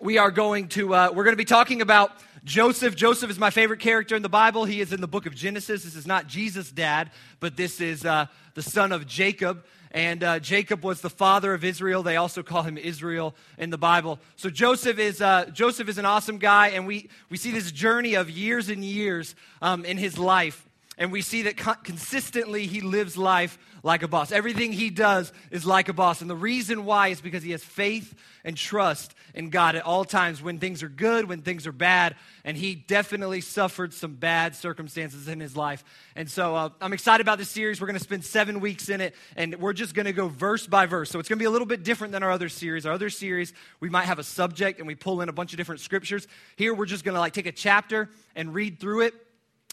we are going to uh, we're going to be talking about Joseph. Joseph is my favorite character in the Bible. He is in the book of Genesis. This is not Jesus' dad, but this is uh, the son of Jacob. And uh, Jacob was the father of Israel. They also call him Israel in the Bible. So Joseph is uh, Joseph is an awesome guy, and we we see this journey of years and years um, in his life, and we see that co- consistently he lives life like a boss. Everything he does is like a boss. And the reason why is because he has faith and trust in God at all times when things are good, when things are bad. And he definitely suffered some bad circumstances in his life. And so uh, I'm excited about this series. We're going to spend seven weeks in it, and we're just going to go verse by verse. So it's going to be a little bit different than our other series. Our other series, we might have a subject and we pull in a bunch of different scriptures. Here, we're just going to like take a chapter and read through it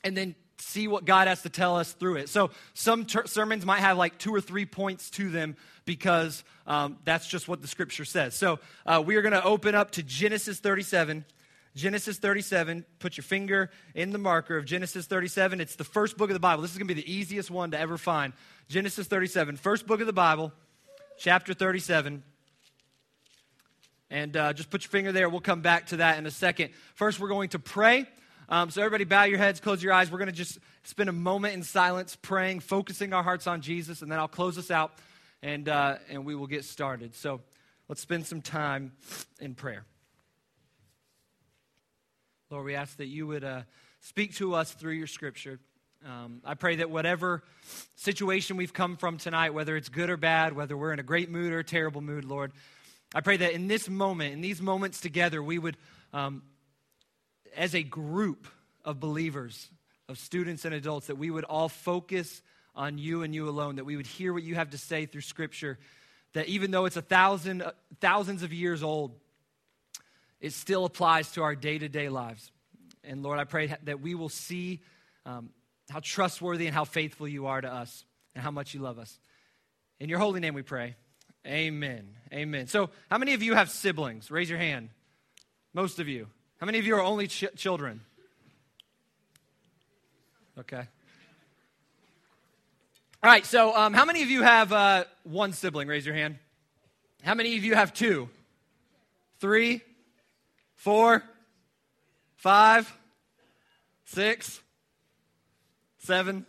and then see what God has to tell us through it. So some ter- sermons might have like two or three points to them because um, that's just what the scripture says. So uh, we are going to open up to Genesis 37. Genesis 37, put your finger in the marker of Genesis 37. It's the first book of the Bible. This is going to be the easiest one to ever find. Genesis 37, first book of the Bible, chapter 37. And uh, just put your finger there. We'll come back to that in a second. First, we're going to pray. Um, so, everybody, bow your heads, close your eyes. We're going to just spend a moment in silence, praying, focusing our hearts on Jesus, and then I'll close us out and, uh, and we will get started. So, let's spend some time in prayer. Lord, we ask that you would uh, speak to us through your scripture. Um, I pray that whatever situation we've come from tonight, whether it's good or bad, whether we're in a great mood or a terrible mood, Lord, I pray that in this moment, in these moments together, we would um, as a group of believers, of students and adults, that we would all focus on you and you alone, that we would hear what you have to say through Scripture, that even though it's a uh, thousands of years old, it still applies to our day to day lives. And Lord, I pray that we will see um, how trustworthy and how faithful you are to us and how much you love us. In your holy name we pray. Amen. Amen. So, how many of you have siblings? Raise your hand. Most of you. How many of you are only ch- children? Okay. All right, so um, how many of you have uh, one sibling? Raise your hand. How many of you have two? Three? Four? Five? Six? Seven?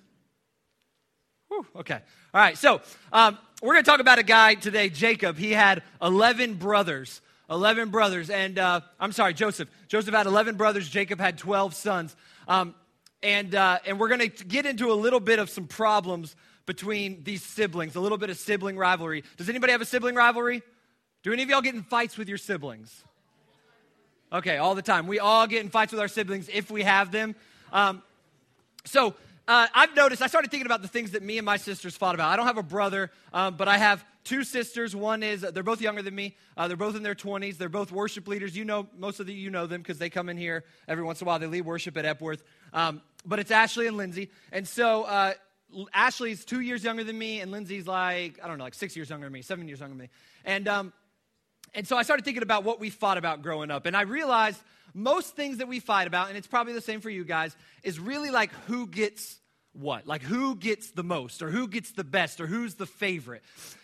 Whew, okay. All right, so um, we're going to talk about a guy today, Jacob. He had 11 brothers. 11 brothers. And uh, I'm sorry, Joseph. Joseph had 11 brothers. Jacob had 12 sons. Um, and, uh, and we're going to get into a little bit of some problems between these siblings, a little bit of sibling rivalry. Does anybody have a sibling rivalry? Do any of y'all get in fights with your siblings? Okay, all the time. We all get in fights with our siblings if we have them. Um, so uh, I've noticed, I started thinking about the things that me and my sisters fought about. I don't have a brother, um, but I have two sisters. One is, they're both younger than me. Uh, they're both in their 20s. They're both worship leaders. You know, most of you know them because they come in here every once in a while. They lead worship at Epworth. Um, but it's Ashley and Lindsay. And so uh, Ashley's two years younger than me, and Lindsay's like, I don't know, like six years younger than me, seven years younger than me. And, um, and so I started thinking about what we fought about growing up. And I realized most things that we fight about, and it's probably the same for you guys, is really like who gets what like who gets the most or who gets the best or who's the favorite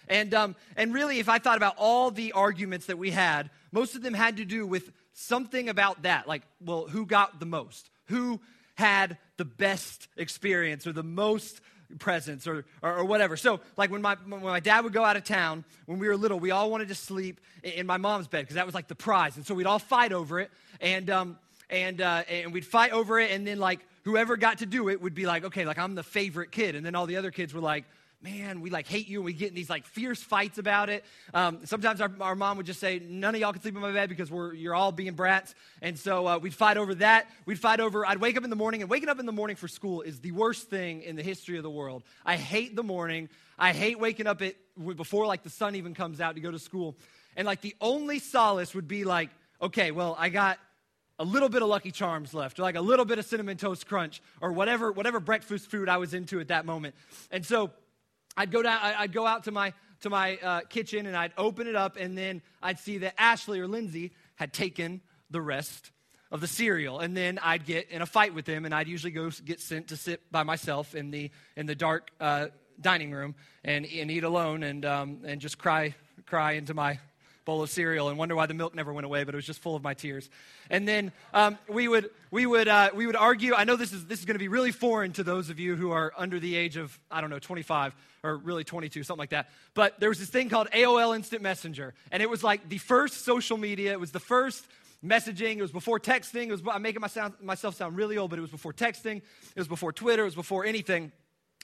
and um, and really if i thought about all the arguments that we had most of them had to do with something about that like well who got the most who had the best experience or the most presents or, or, or, whatever. So, like when my, when my dad would go out of town when we were little, we all wanted to sleep in, in my mom's bed because that was like the prize. And so we'd all fight over it. And, um, and, uh, and we'd fight over it. And then, like, whoever got to do it would be like, okay, like I'm the favorite kid. And then all the other kids were like, man, we like hate you. And we get in these like fierce fights about it. Um, sometimes our, our, mom would just say, none of y'all can sleep in my bed because we're, you're all being brats. And so uh, we'd fight over that. We'd fight over, I'd wake up in the morning, and waking up in the morning for school is the worst thing in the history of the world. I hate the morning. I hate waking up at, before like the sun even comes out to go to school. And like the only solace would be like, okay, well, I got a little bit of Lucky Charms left, or like a little bit of Cinnamon Toast Crunch, or whatever, whatever breakfast food I was into at that moment. And so I'd go down, I'd go out to my to my uh, kitchen and I'd open it up, and then I'd see that Ashley or Lindsay had taken the rest of the cereal, and then I'd get in a fight with them, and I'd usually go get sent to sit by myself in the in the dark uh, dining room and, and eat alone, and um, and just cry cry into my bowl of cereal and wonder why the milk never went away, but it was just full of my tears. And then um, we would we would uh, we would argue. I know this is this is going to be really foreign to those of you who are under the age of I don't know 25 or really 22, something like that. But there was this thing called AOL Instant Messenger, and it was like the first social media. It was the first messaging. It was before texting. It was, I'm making myself, myself sound really old, but it was before texting. It was before Twitter. It was before anything.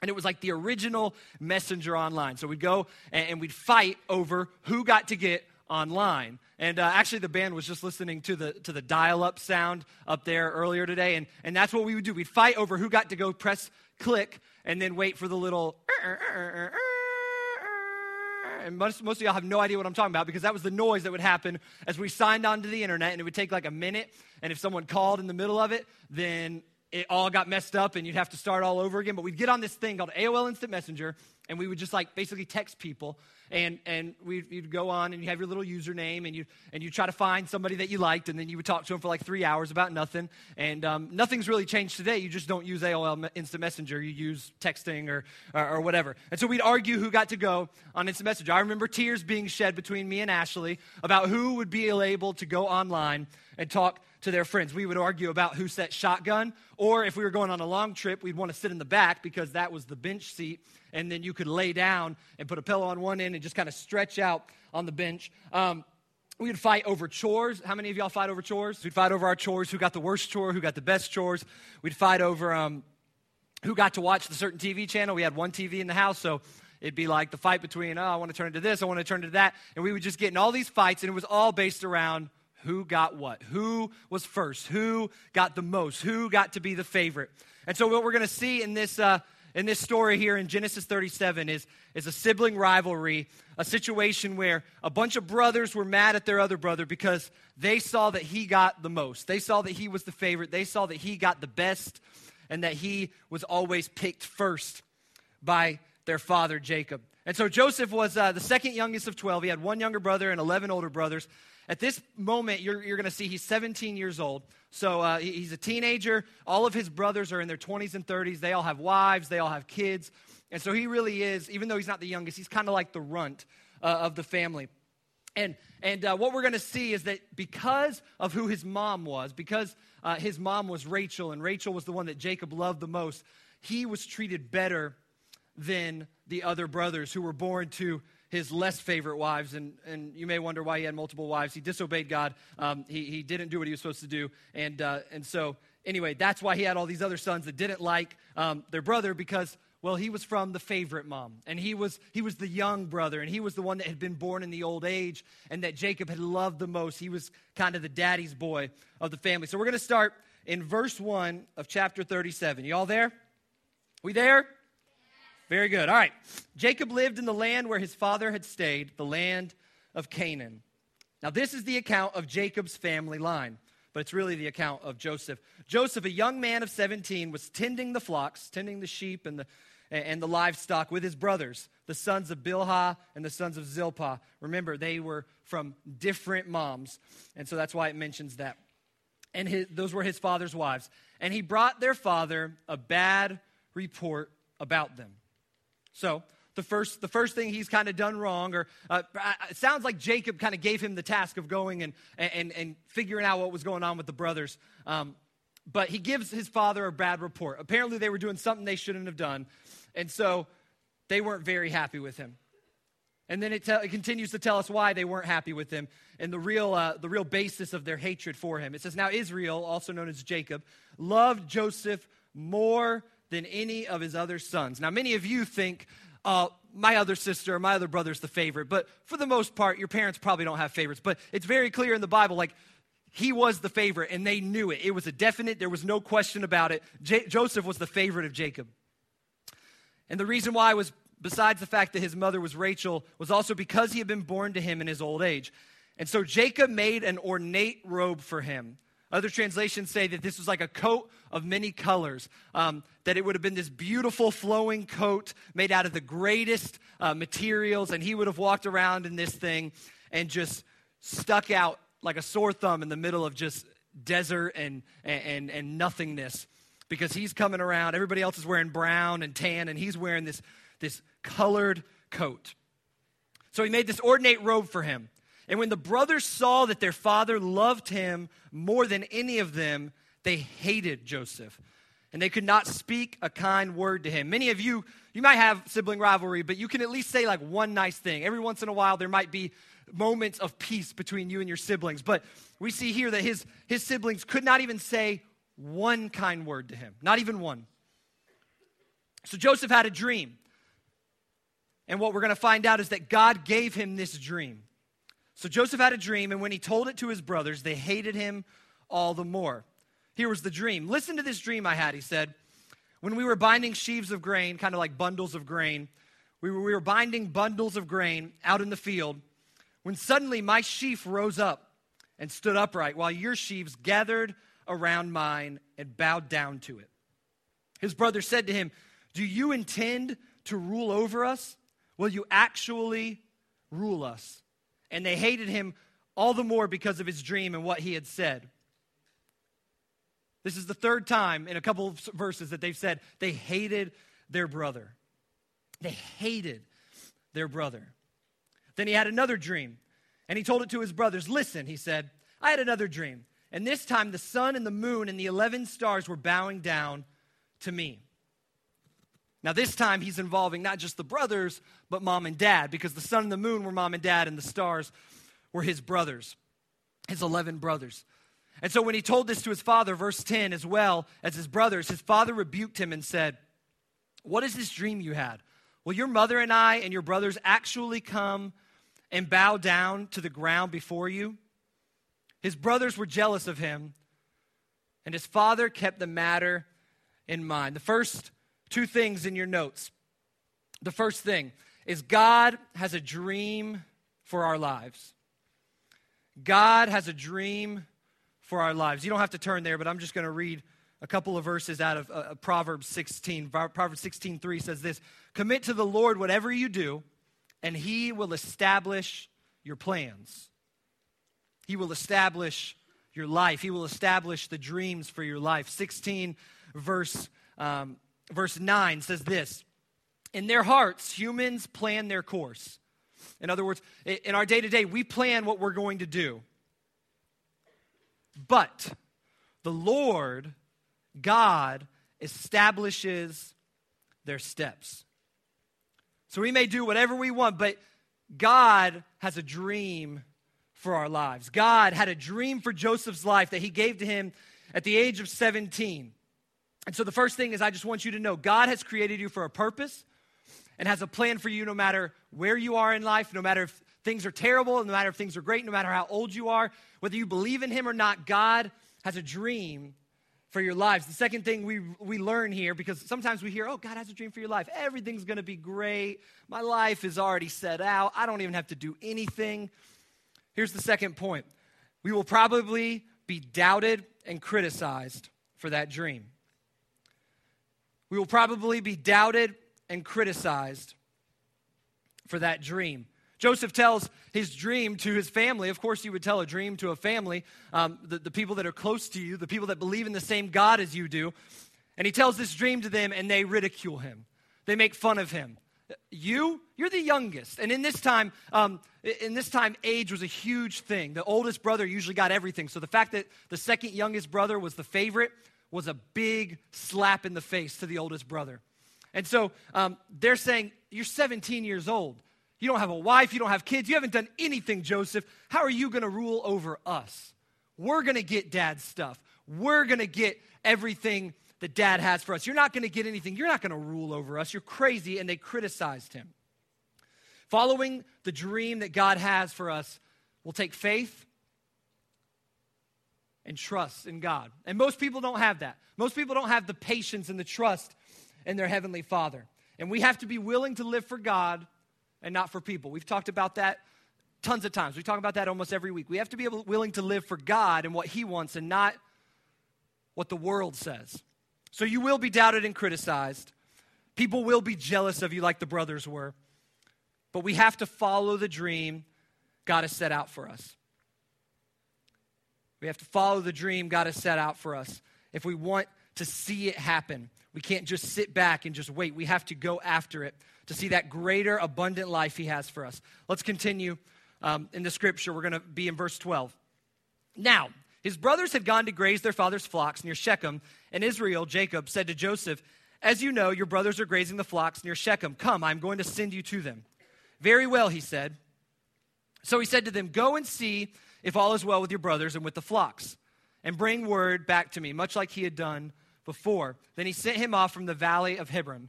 And it was like the original messenger online. So we'd go and, and we'd fight over who got to get online. And uh, actually, the band was just listening to the, to the dial up sound up there earlier today. And, and that's what we would do. We'd fight over who got to go press click and then wait for the little. And most, most of y'all have no idea what I'm talking about because that was the noise that would happen as we signed onto the internet. And it would take like a minute. And if someone called in the middle of it, then it all got messed up and you'd have to start all over again. But we'd get on this thing called AOL Instant Messenger and we would just like basically text people and, and we'd, you'd go on and you have your little username and you, and you try to find somebody that you liked and then you would talk to them for like three hours about nothing. And um, nothing's really changed today. You just don't use AOL Instant Messenger. You use texting or, or, or whatever. And so we'd argue who got to go on Instant Messenger. I remember tears being shed between me and Ashley about who would be able to go online and talk to their friends. We would argue about who set shotgun, or if we were going on a long trip, we'd want to sit in the back because that was the bench seat, and then you could lay down and put a pillow on one end and just kind of stretch out on the bench. Um, We'd fight over chores. How many of y'all fight over chores? We'd fight over our chores. Who got the worst chore? Who got the best chores? We'd fight over um, who got to watch the certain TV channel. We had one TV in the house, so it'd be like the fight between, oh, I want to turn to this, I want to turn to that. And we would just get in all these fights, and it was all based around who got what, who was first, who got the most, who got to be the favorite. And so, what we're going to see in this, uh, in this story here in Genesis 37 is, is a sibling rivalry, a situation where a bunch of brothers were mad at their other brother because they saw that he got the most. They saw that he was the favorite. They saw that he got the best and that he was always picked first by their father, Jacob. And so Joseph was uh, the second youngest of 12. He had one younger brother and 11 older brothers. At this moment, you're, you're going to see he's 17 years old. So uh, he's a teenager. All of his brothers are in their 20s and 30s. They all have wives, they all have kids. And so he really is, even though he's not the youngest, he's kind of like the runt uh, of the family. And, and uh, what we're going to see is that because of who his mom was, because uh, his mom was Rachel, and Rachel was the one that Jacob loved the most, he was treated better than the other brothers who were born to his less favorite wives, and, and you may wonder why he had multiple wives. He disobeyed God. Um, he, he didn't do what he was supposed to do. And, uh, and so, anyway, that's why he had all these other sons that didn't like um, their brother because, well, he was from the favorite mom. And he was, he was the young brother, and he was the one that had been born in the old age and that Jacob had loved the most. He was kind of the daddy's boy of the family. So we're going to start in verse 1 of chapter 37. You all there? We there? Very good. All right. Jacob lived in the land where his father had stayed, the land of Canaan. Now, this is the account of Jacob's family line, but it's really the account of Joseph. Joseph, a young man of 17, was tending the flocks, tending the sheep and the, and the livestock with his brothers, the sons of Bilhah and the sons of Zilpah. Remember, they were from different moms, and so that's why it mentions that. And his, those were his father's wives. And he brought their father a bad report about them. So, the first, the first thing he's kind of done wrong, or uh, it sounds like Jacob kind of gave him the task of going and, and, and figuring out what was going on with the brothers. Um, but he gives his father a bad report. Apparently, they were doing something they shouldn't have done. And so they weren't very happy with him. And then it, te- it continues to tell us why they weren't happy with him and the real, uh, the real basis of their hatred for him. It says, Now Israel, also known as Jacob, loved Joseph more than any of his other sons. Now, many of you think, uh, my other sister or my other brother's the favorite, but for the most part, your parents probably don't have favorites. But it's very clear in the Bible, like, he was the favorite, and they knew it. It was a definite, there was no question about it. J- Joseph was the favorite of Jacob. And the reason why was, besides the fact that his mother was Rachel, was also because he had been born to him in his old age. And so Jacob made an ornate robe for him other translations say that this was like a coat of many colors, um, that it would have been this beautiful flowing coat made out of the greatest uh, materials, and he would have walked around in this thing and just stuck out like a sore thumb in the middle of just desert and, and, and nothingness because he's coming around. Everybody else is wearing brown and tan, and he's wearing this, this colored coat. So he made this ornate robe for him. And when the brothers saw that their father loved him more than any of them, they hated Joseph. And they could not speak a kind word to him. Many of you, you might have sibling rivalry, but you can at least say like one nice thing. Every once in a while, there might be moments of peace between you and your siblings. But we see here that his, his siblings could not even say one kind word to him, not even one. So Joseph had a dream. And what we're going to find out is that God gave him this dream. So Joseph had a dream, and when he told it to his brothers, they hated him all the more. Here was the dream. Listen to this dream I had, he said. When we were binding sheaves of grain, kind of like bundles of grain, we were, we were binding bundles of grain out in the field, when suddenly my sheaf rose up and stood upright, while your sheaves gathered around mine and bowed down to it. His brother said to him, Do you intend to rule over us? Will you actually rule us? And they hated him all the more because of his dream and what he had said. This is the third time in a couple of verses that they've said they hated their brother. They hated their brother. Then he had another dream, and he told it to his brothers. Listen, he said, I had another dream, and this time the sun and the moon and the 11 stars were bowing down to me. Now, this time he's involving not just the brothers, but mom and dad, because the sun and the moon were mom and dad, and the stars were his brothers, his 11 brothers. And so when he told this to his father, verse 10, as well as his brothers, his father rebuked him and said, What is this dream you had? Will your mother and I and your brothers actually come and bow down to the ground before you? His brothers were jealous of him, and his father kept the matter in mind. The first two things in your notes. The first thing is God has a dream for our lives. God has a dream for our lives. You don't have to turn there, but I'm just going to read a couple of verses out of uh, Proverbs 16. Proverbs 16:3 says this, "Commit to the Lord whatever you do, and he will establish your plans. He will establish your life. He will establish the dreams for your life." 16 verse um, verse 9 says this In their hearts, humans plan their course. In other words, in our day to day, we plan what we're going to do. But the Lord, God, establishes their steps. So we may do whatever we want, but God has a dream for our lives. God had a dream for Joseph's life that he gave to him at the age of 17. And so the first thing is I just want you to know God has created you for a purpose and has a plan for you no matter where you are in life, no matter if things are terrible, no matter if things are great, no matter how old you are, whether you believe in Him or not, God has a dream for your lives. The second thing we, we learn here, because sometimes we hear, oh, God has a dream for your life. Everything's going to be great. My life is already set out. I don't even have to do anything. Here's the second point we will probably be doubted and criticized for that dream. We will probably be doubted and criticized for that dream. Joseph tells his dream to his family. Of course, you would tell a dream to a family, um, the, the people that are close to you, the people that believe in the same God as you do. And he tells this dream to them, and they ridicule him. They make fun of him. You, you're the youngest, and in this time, um, in this time, age was a huge thing. The oldest brother usually got everything. So the fact that the second youngest brother was the favorite was a big slap in the face to the oldest brother. And so um, they're saying, You're 17 years old. You don't have a wife. You don't have kids. You haven't done anything, Joseph. How are you going to rule over us? We're going to get dad's stuff. We're going to get everything that dad has for us. You're not going to get anything. You're not going to rule over us. You're crazy. And they criticized him. Following the dream that God has for us will take faith and trust in God. And most people don't have that. Most people don't have the patience and the trust in their Heavenly Father. And we have to be willing to live for God and not for people. We've talked about that tons of times. We talk about that almost every week. We have to be able, willing to live for God and what He wants and not what the world says. So you will be doubted and criticized. People will be jealous of you like the brothers were. But we have to follow the dream God has set out for us. We have to follow the dream God has set out for us. If we want to see it happen, we can't just sit back and just wait. We have to go after it to see that greater, abundant life He has for us. Let's continue um, in the scripture. We're going to be in verse 12. Now, his brothers had gone to graze their father's flocks near Shechem, and Israel, Jacob, said to Joseph, As you know, your brothers are grazing the flocks near Shechem. Come, I'm going to send you to them. Very well, he said. So he said to them, Go and see if all is well with your brothers and with the flocks, and bring word back to me, much like he had done before. Then he sent him off from the valley of Hebron.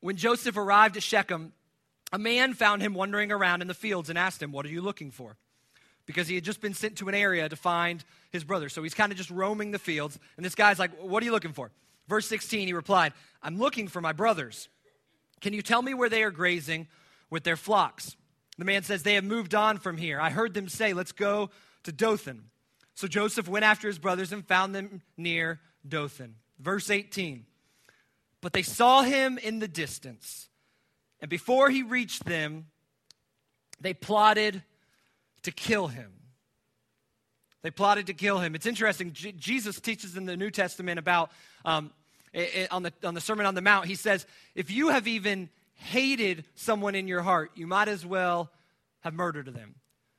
When Joseph arrived at Shechem, a man found him wandering around in the fields and asked him, What are you looking for? Because he had just been sent to an area to find his brother. So he's kind of just roaming the fields. And this guy's like, What are you looking for? Verse 16, he replied, I'm looking for my brothers. Can you tell me where they are grazing with their flocks? The man says, They have moved on from here. I heard them say, Let's go to Dothan. So Joseph went after his brothers and found them near Dothan. Verse 18. But they saw him in the distance, and before he reached them, they plotted to kill him. They plotted to kill him. It's interesting. J- Jesus teaches in the New Testament about um, it, on, the, on the Sermon on the Mount. He says, If you have even hated someone in your heart, you might as well have murdered them.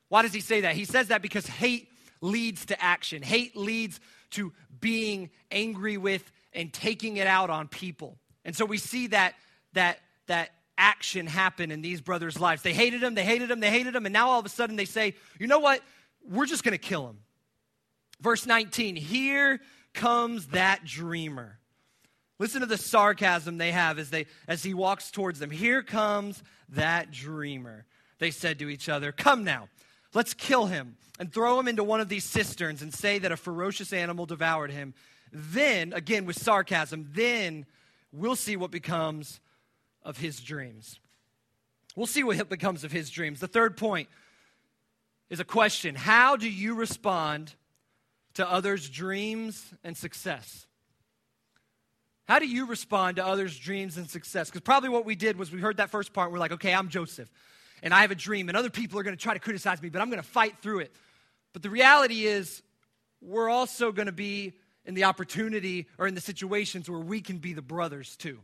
Why does he say that? He says that because hate leads to action, hate leads to being angry with and taking it out on people. And so we see that, that, that action happen in these brothers' lives. They hated him, they hated him, they hated him, and now all of a sudden they say, you know what? We're just going to kill him. Verse 19, here comes that dreamer. Listen to the sarcasm they have as, they, as he walks towards them. Here comes that dreamer. They said to each other, Come now, let's kill him and throw him into one of these cisterns and say that a ferocious animal devoured him. Then, again with sarcasm, then we'll see what becomes of his dreams. We'll see what becomes of his dreams. The third point is a question How do you respond to others' dreams and success? How do you respond to others' dreams and success? Because probably what we did was we heard that first part, we're like, okay, I'm Joseph, and I have a dream, and other people are going to try to criticize me, but I'm going to fight through it. But the reality is, we're also going to be in the opportunity or in the situations where we can be the brothers too.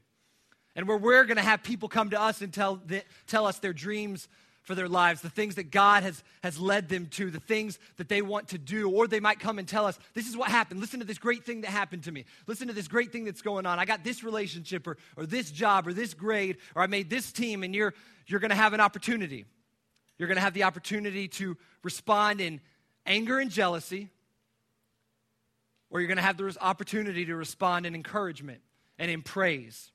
And where we're going to have people come to us and tell, the, tell us their dreams for their lives, the things that God has, has led them to, the things that they want to do. Or they might come and tell us, This is what happened. Listen to this great thing that happened to me. Listen to this great thing that's going on. I got this relationship or, or this job or this grade or I made this team, and you're, you're going to have an opportunity. You're going to have the opportunity to respond in anger and jealousy, or you're going to have the opportunity to respond in encouragement and in praise.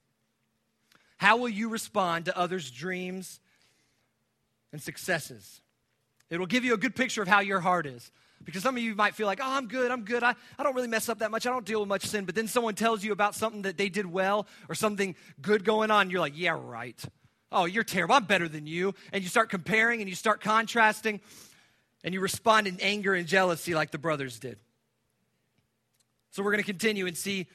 How will you respond to others' dreams and successes. It will give you a good picture of how your heart is. Because some of you might feel like, oh, I'm good, I'm good. I, I don't really mess up that much. I don't deal with much sin. But then someone tells you about something that they did well or something good going on. You're like, yeah, right. Oh, you're terrible. I'm better than you. And you start comparing and you start contrasting and you respond in anger and jealousy like the brothers did. So we're going to continue and see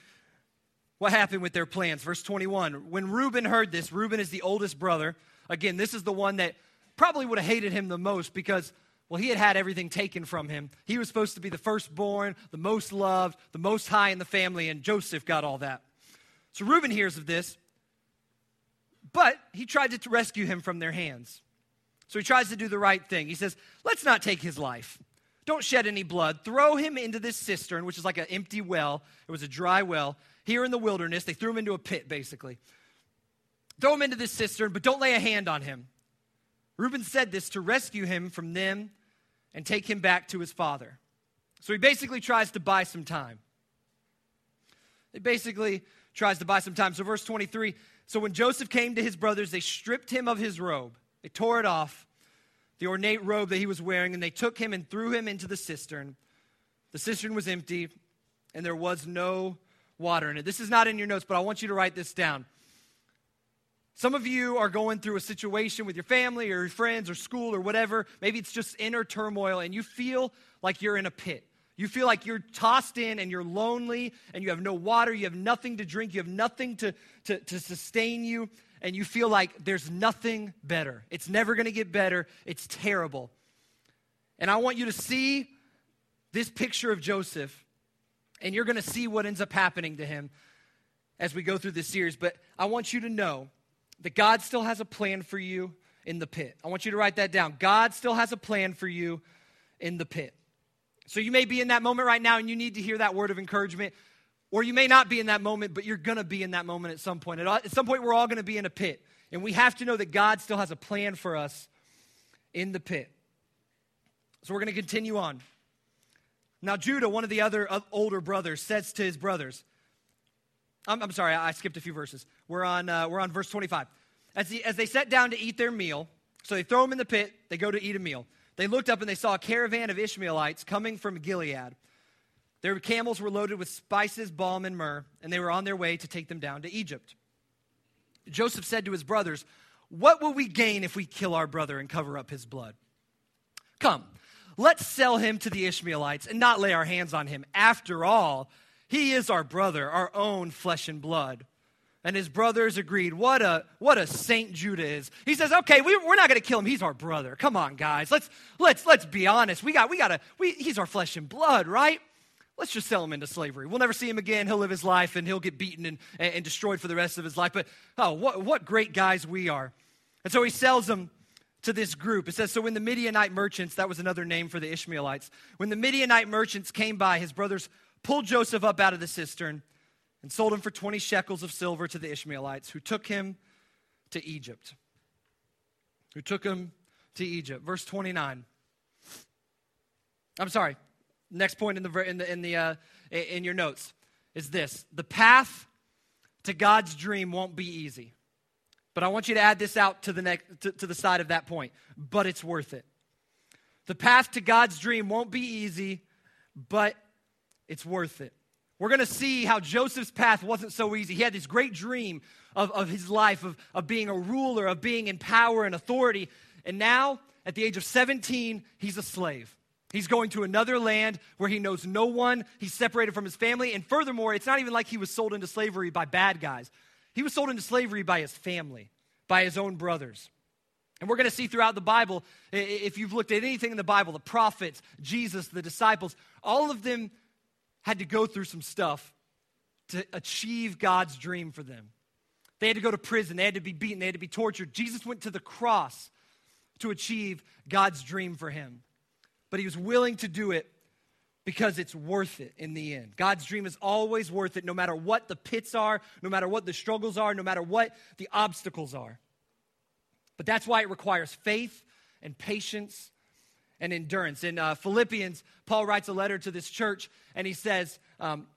what happened with their plans. Verse 21. When Reuben heard this, Reuben is the oldest brother. Again, this is the one that probably would have hated him the most because, well, he had had everything taken from him. He was supposed to be the firstborn, the most loved, the most high in the family, and Joseph got all that. So Reuben hears of this, but he tried to rescue him from their hands. So he tries to do the right thing. He says, Let's not take his life. Don't shed any blood. Throw him into this cistern, which is like an empty well. It was a dry well here in the wilderness. They threw him into a pit, basically. Throw him into this cistern, but don't lay a hand on him. Reuben said this to rescue him from them and take him back to his father. So he basically tries to buy some time. He basically tries to buy some time. So, verse 23 So when Joseph came to his brothers, they stripped him of his robe, they tore it off, the ornate robe that he was wearing, and they took him and threw him into the cistern. The cistern was empty, and there was no water in it. This is not in your notes, but I want you to write this down. Some of you are going through a situation with your family or your friends or school or whatever. Maybe it's just inner turmoil and you feel like you're in a pit. You feel like you're tossed in and you're lonely and you have no water, you have nothing to drink, you have nothing to, to, to sustain you, and you feel like there's nothing better. It's never going to get better. It's terrible. And I want you to see this picture of Joseph, and you're going to see what ends up happening to him as we go through this series. But I want you to know that God still has a plan for you in the pit. I want you to write that down. God still has a plan for you in the pit. So you may be in that moment right now and you need to hear that word of encouragement. Or you may not be in that moment, but you're going to be in that moment at some point. At some point, we're all going to be in a pit. And we have to know that God still has a plan for us in the pit. So we're going to continue on. Now, Judah, one of the other uh, older brothers, says to his brothers, I'm, I'm sorry, I skipped a few verses. We're on, uh, we're on verse 25. As, the, as they sat down to eat their meal, so they throw them in the pit, they go to eat a meal. They looked up and they saw a caravan of Ishmaelites coming from Gilead. Their camels were loaded with spices, balm, and myrrh, and they were on their way to take them down to Egypt. Joseph said to his brothers, What will we gain if we kill our brother and cover up his blood? Come, let's sell him to the Ishmaelites and not lay our hands on him. After all, he is our brother, our own flesh and blood. And his brothers agreed. What a what a saint Judah is. He says, "Okay, we, are not going to kill him. He's our brother. Come on, guys. Let's let's let's be honest. We got we got to. We, he's our flesh and blood, right? Let's just sell him into slavery. We'll never see him again. He'll live his life and he'll get beaten and, and, destroyed for the rest of his life. But oh, what, what great guys we are. And so he sells them to this group. It says, So when the Midianite merchants, that was another name for the Ishmaelites, when the Midianite merchants came by, his brothers pulled Joseph up out of the cistern and sold him for 20 shekels of silver to the Ishmaelites, who took him to Egypt. Who took him to Egypt. Verse 29. I'm sorry, next point in the in the in the uh, in your notes is this: the path to God's dream won't be easy. But I want you to add this out to the next to, to the side of that point. But it's worth it. The path to God's dream won't be easy, but it's worth it. We're going to see how Joseph's path wasn't so easy. He had this great dream of, of his life, of, of being a ruler, of being in power and authority. And now, at the age of 17, he's a slave. He's going to another land where he knows no one. He's separated from his family. And furthermore, it's not even like he was sold into slavery by bad guys. He was sold into slavery by his family, by his own brothers. And we're going to see throughout the Bible, if you've looked at anything in the Bible, the prophets, Jesus, the disciples, all of them had to go through some stuff to achieve God's dream for them. They had to go to prison, they had to be beaten, they had to be tortured. Jesus went to the cross to achieve God's dream for him but he was willing to do it because it's worth it in the end. God's dream is always worth it, no matter what the pits are, no matter what the struggles are, no matter what the obstacles are. But that's why it requires faith and patience and endurance. In uh, Philippians, Paul writes a letter to this church, and he says, um,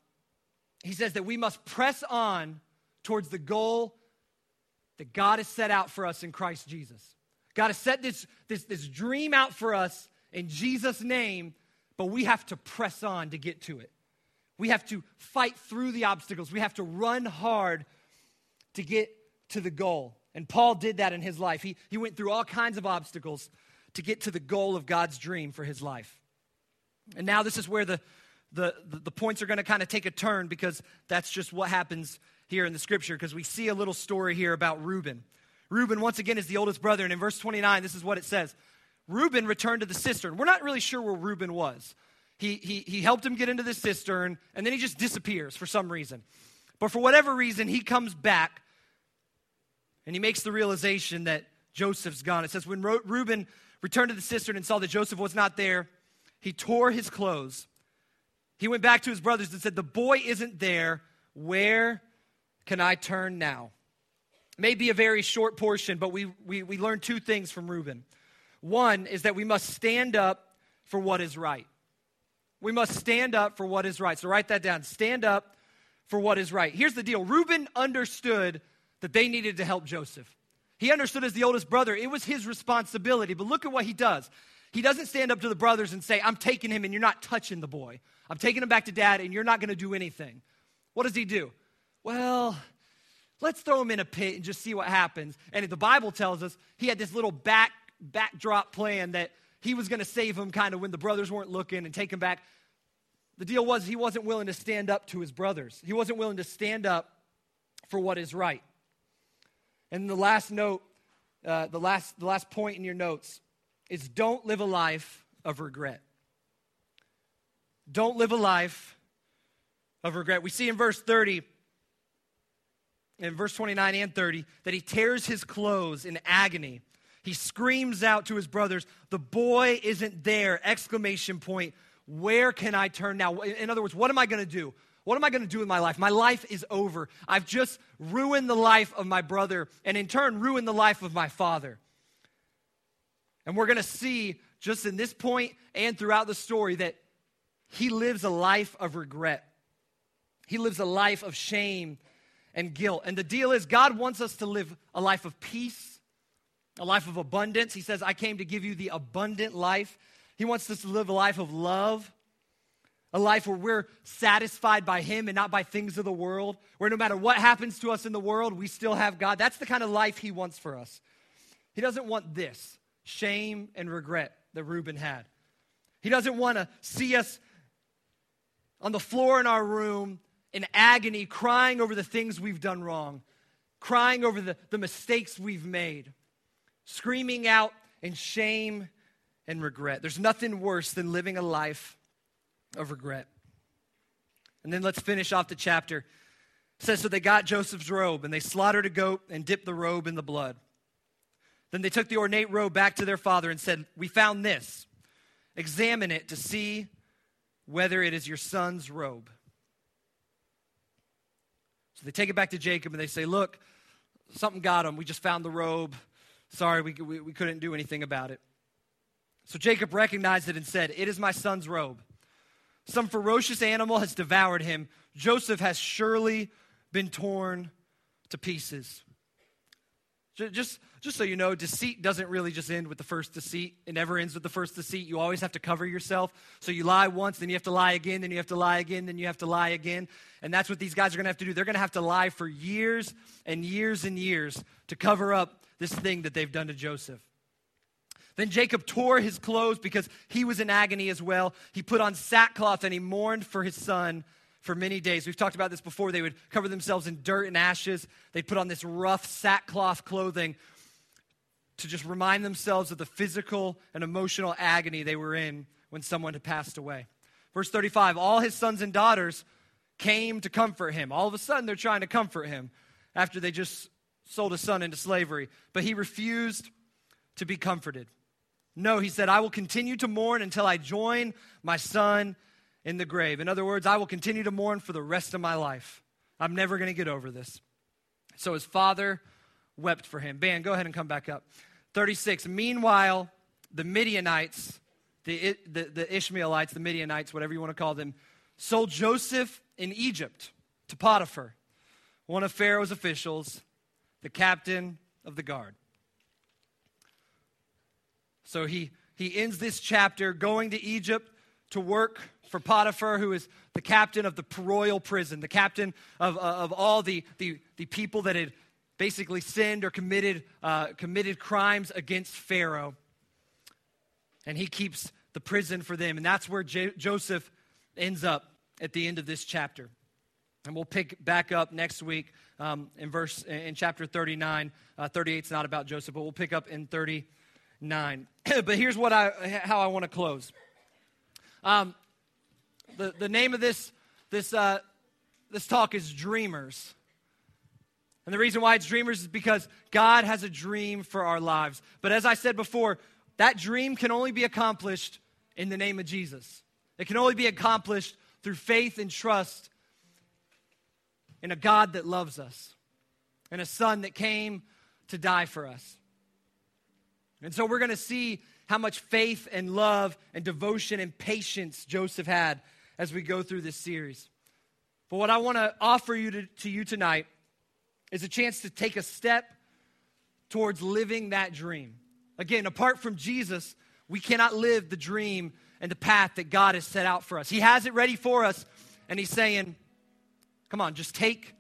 he says that we must press on towards the goal that God has set out for us in Christ Jesus. God has set this, this, this dream out for us in Jesus' name, but we have to press on to get to it. We have to fight through the obstacles. We have to run hard to get to the goal. And Paul did that in his life. He, he went through all kinds of obstacles to get to the goal of God's dream for his life. And now this is where the, the, the, points are going to kind of take a turn because that's just what happens here in the scripture because we see a little story here about Reuben. Reuben, once again, is the oldest brother. And in verse 29, this is what it says Reuben returned to the cistern. We're not really sure where Reuben was. He, he, he helped him get into the cistern, and then he just disappears for some reason. But for whatever reason, he comes back and he makes the realization that Joseph's gone. It says, When Reuben returned to the cistern and saw that Joseph was not there, he tore his clothes. He went back to his brothers and said, The boy isn't there. Where can I turn now? May be a very short portion, but we, we, we learn two things from Reuben. One is that we must stand up for what is right. We must stand up for what is right. So write that down. Stand up for what is right. Here's the deal Reuben understood that they needed to help Joseph. He understood as the oldest brother, it was his responsibility. But look at what he does. He doesn't stand up to the brothers and say, I'm taking him and you're not touching the boy. I'm taking him back to dad and you're not going to do anything. What does he do? Well, let's throw him in a pit and just see what happens. And the Bible tells us he had this little back backdrop plan that he was going to save him kind of when the brothers weren't looking and take him back. The deal was he wasn't willing to stand up to his brothers, he wasn't willing to stand up for what is right. And the last note, uh, the, last, the last point in your notes is don't live a life of regret. Don't live a life of regret. We see in verse 30, in verse 29 and 30, that he tears his clothes in agony He screams out to his brothers, The boy isn't there! Exclamation point. Where can I turn now? In other words, what am I going to do? What am I going to do with my life? My life is over. I've just ruined the life of my brother and in turn ruined the life of my father. And we're going to see just in this point and throughout the story that he lives a life of regret. He lives a life of shame and guilt. And the deal is, God wants us to live a life of peace, a life of abundance. He says, I came to give you the abundant life. He wants us to live a life of love, a life where we're satisfied by Him and not by things of the world, where no matter what happens to us in the world, we still have God. That's the kind of life He wants for us. He doesn't want this shame and regret that Reuben had. He doesn't want to see us on the floor in our room in agony, crying over the things we've done wrong, crying over the, the mistakes we've made, screaming out in shame and regret. There's nothing worse than living a life of regret. And then let's finish off the chapter. It says, So they got Joseph's robe, and they slaughtered a goat and dipped the robe in the blood. Then they took the ornate robe back to their father and said, We found this. Examine it to see whether it is your son's robe. So they take it back to Jacob and they say, Look, something got him. We just found the robe. Sorry, we, we, we couldn't do anything about it. So Jacob recognized it and said, It is my son's robe. Some ferocious animal has devoured him. Joseph has surely been torn to pieces. Just, just so you know, deceit doesn't really just end with the first deceit. It never ends with the first deceit. You always have to cover yourself. So you lie once, then you have to lie again, then you have to lie again, then you have to lie again. And that's what these guys are going to have to do. They're going to have to lie for years and years and years to cover up this thing that they've done to Joseph. Then Jacob tore his clothes because he was in agony as well. He put on sackcloth and he mourned for his son for many days. We've talked about this before. They would cover themselves in dirt and ashes. They'd put on this rough sackcloth clothing to just remind themselves of the physical and emotional agony they were in when someone had passed away. Verse 35 All his sons and daughters came to comfort him. All of a sudden, they're trying to comfort him after they just sold his son into slavery. But he refused to be comforted. No, he said, I will continue to mourn until I join my son in the grave. In other words, I will continue to mourn for the rest of my life. I'm never going to get over this. So his father wept for him. Ben, go ahead and come back up. 36. Meanwhile, the Midianites, the, the, the Ishmaelites, the Midianites, whatever you want to call them, sold Joseph in Egypt to Potiphar, one of Pharaoh's officials, the captain of the guard. So he, he ends this chapter going to Egypt to work for Potiphar, who is the captain of the royal prison, the captain of, uh, of all the, the, the people that had basically sinned or committed, uh, committed crimes against Pharaoh. And he keeps the prison for them. And that's where Joseph ends up at the end of this chapter. And we'll pick back up next week um, in verse in chapter 39. Uh, 38 is not about Joseph, but we'll pick up in 39. but here's what I how I want to close. Um, the, the name of this, this, uh, this talk is Dreamers. And the reason why it's dreamers is because God has a dream for our lives. But as I said before, that dream can only be accomplished in the name of Jesus. It can only be accomplished through faith and trust in a God that loves us and a Son that came to die for us. And so we're going to see how much faith and love and devotion and patience Joseph had as we go through this series. But what I want to offer you to, to you tonight is a chance to take a step towards living that dream. Again, apart from Jesus, we cannot live the dream and the path that God has set out for us. He has it ready for us, and He's saying, Come on, just take,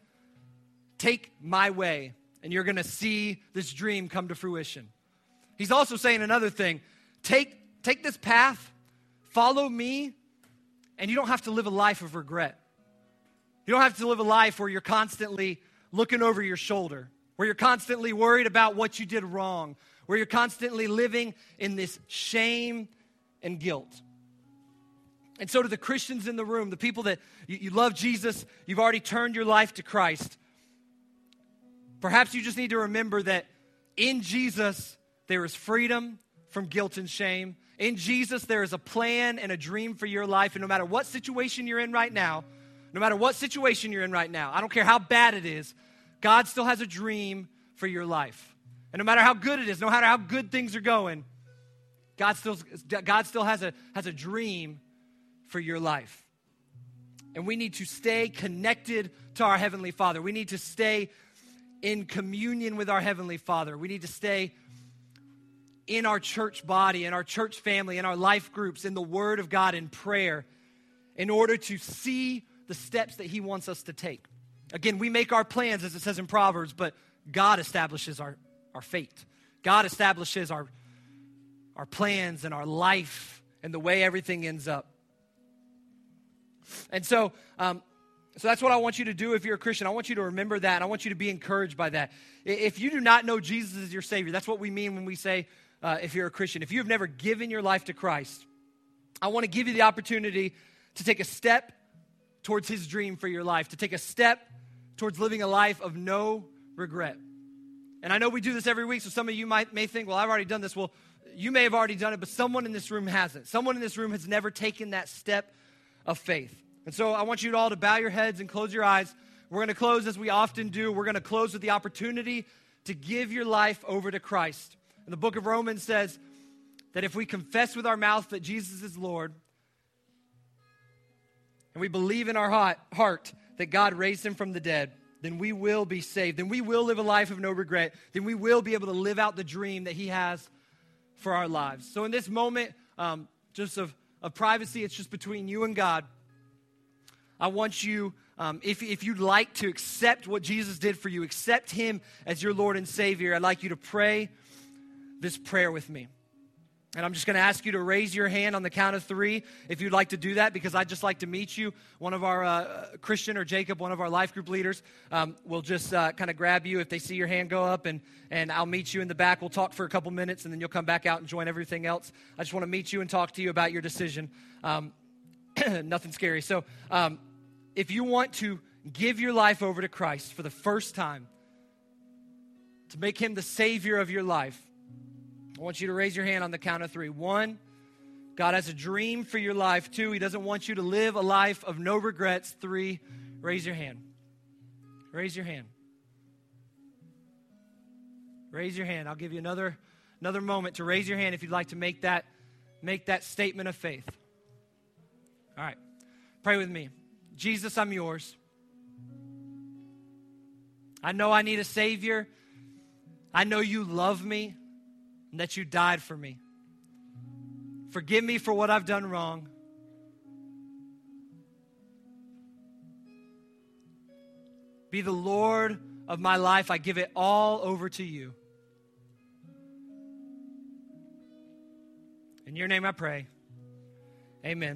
take my way, and you're going to see this dream come to fruition. He's also saying another thing take, take this path, follow me, and you don't have to live a life of regret. You don't have to live a life where you're constantly looking over your shoulder, where you're constantly worried about what you did wrong, where you're constantly living in this shame and guilt. And so, to the Christians in the room, the people that you, you, love Jesus, you've already turned your life to Christ, perhaps you just need to remember that in Jesus, there is freedom from guilt and shame. In Jesus, there is a plan and a dream for your life. And no matter what situation you're in right now, no matter what situation you're in right now, I don't care how bad it is, God still has a dream for your life. And no matter how good it is, no matter how good things are going, God still, God still has, a, has a dream for your life. And we need to stay connected to our Heavenly Father. We need to stay in communion with our Heavenly Father. We need to stay in our church body, in our church family, in our life groups, in the Word of God, in prayer, in order to see the steps that He wants us to take. Again, we make our plans, as it says in Proverbs, but God establishes our, our fate. God establishes our, our plans and our life and the way everything ends up. And so, um, so that's what I want you to do if you're a Christian. I want you to remember that. I want you to be encouraged by that. If you do not know Jesus as your Savior, that's what we mean when we say uh, if you're a Christian. If you have never given your life to Christ, I want to give you the opportunity to take a step towards His dream for your life, to take a step towards living a life of no regret. And I know we do this every week, so some of you might may think, well, I've already done this. Well, you may have already done it, but someone in this room hasn't. Someone in this room has never taken that step of faith. And so I want you all to bow your heads and close your eyes. We're going to close as we often do. We're going to close with the opportunity to give your life over to Christ. And the book of Romans says that if we confess with our mouth that Jesus is Lord and we believe in our heart that God raised him from the dead, then we will be saved. Then we will live a life of no regret. Then we will be able to live out the dream that he has for our lives. So in this moment, um, just of, of privacy, it's just between you and God. I want you, um, if, if you'd like to accept what Jesus did for you, accept him as your Lord and Savior, I'd like you to pray this prayer with me. And I'm just going to ask you to raise your hand on the count of three if you'd like to do that, because I'd just like to meet you. One of our, uh, Christian or Jacob, one of our life group leaders, um, will just uh, kind of grab you if they see your hand go up, and, and I'll meet you in the back. We'll talk for a couple minutes, and then you'll come back out and join everything else. I just want to meet you and talk to you about your decision. Um, nothing scary. So, um, if you want to give your life over to Christ for the first time, to make him the Savior of your life, I want you to raise your hand on the count of three. One, God has a dream for your life. Two, He doesn't want you to live a life of no regrets. Three, raise your hand. Raise your hand. Raise your hand. I'll give you another, another moment to raise your hand if you'd like to make that, make that statement of faith. All right. Pray with me. Jesus, I'm yours. I know I need a Savior. I know you love me and that you died for me. Forgive me for what I've done wrong. Be the Lord of my life. I give it all over to you. In your name I pray. Amen.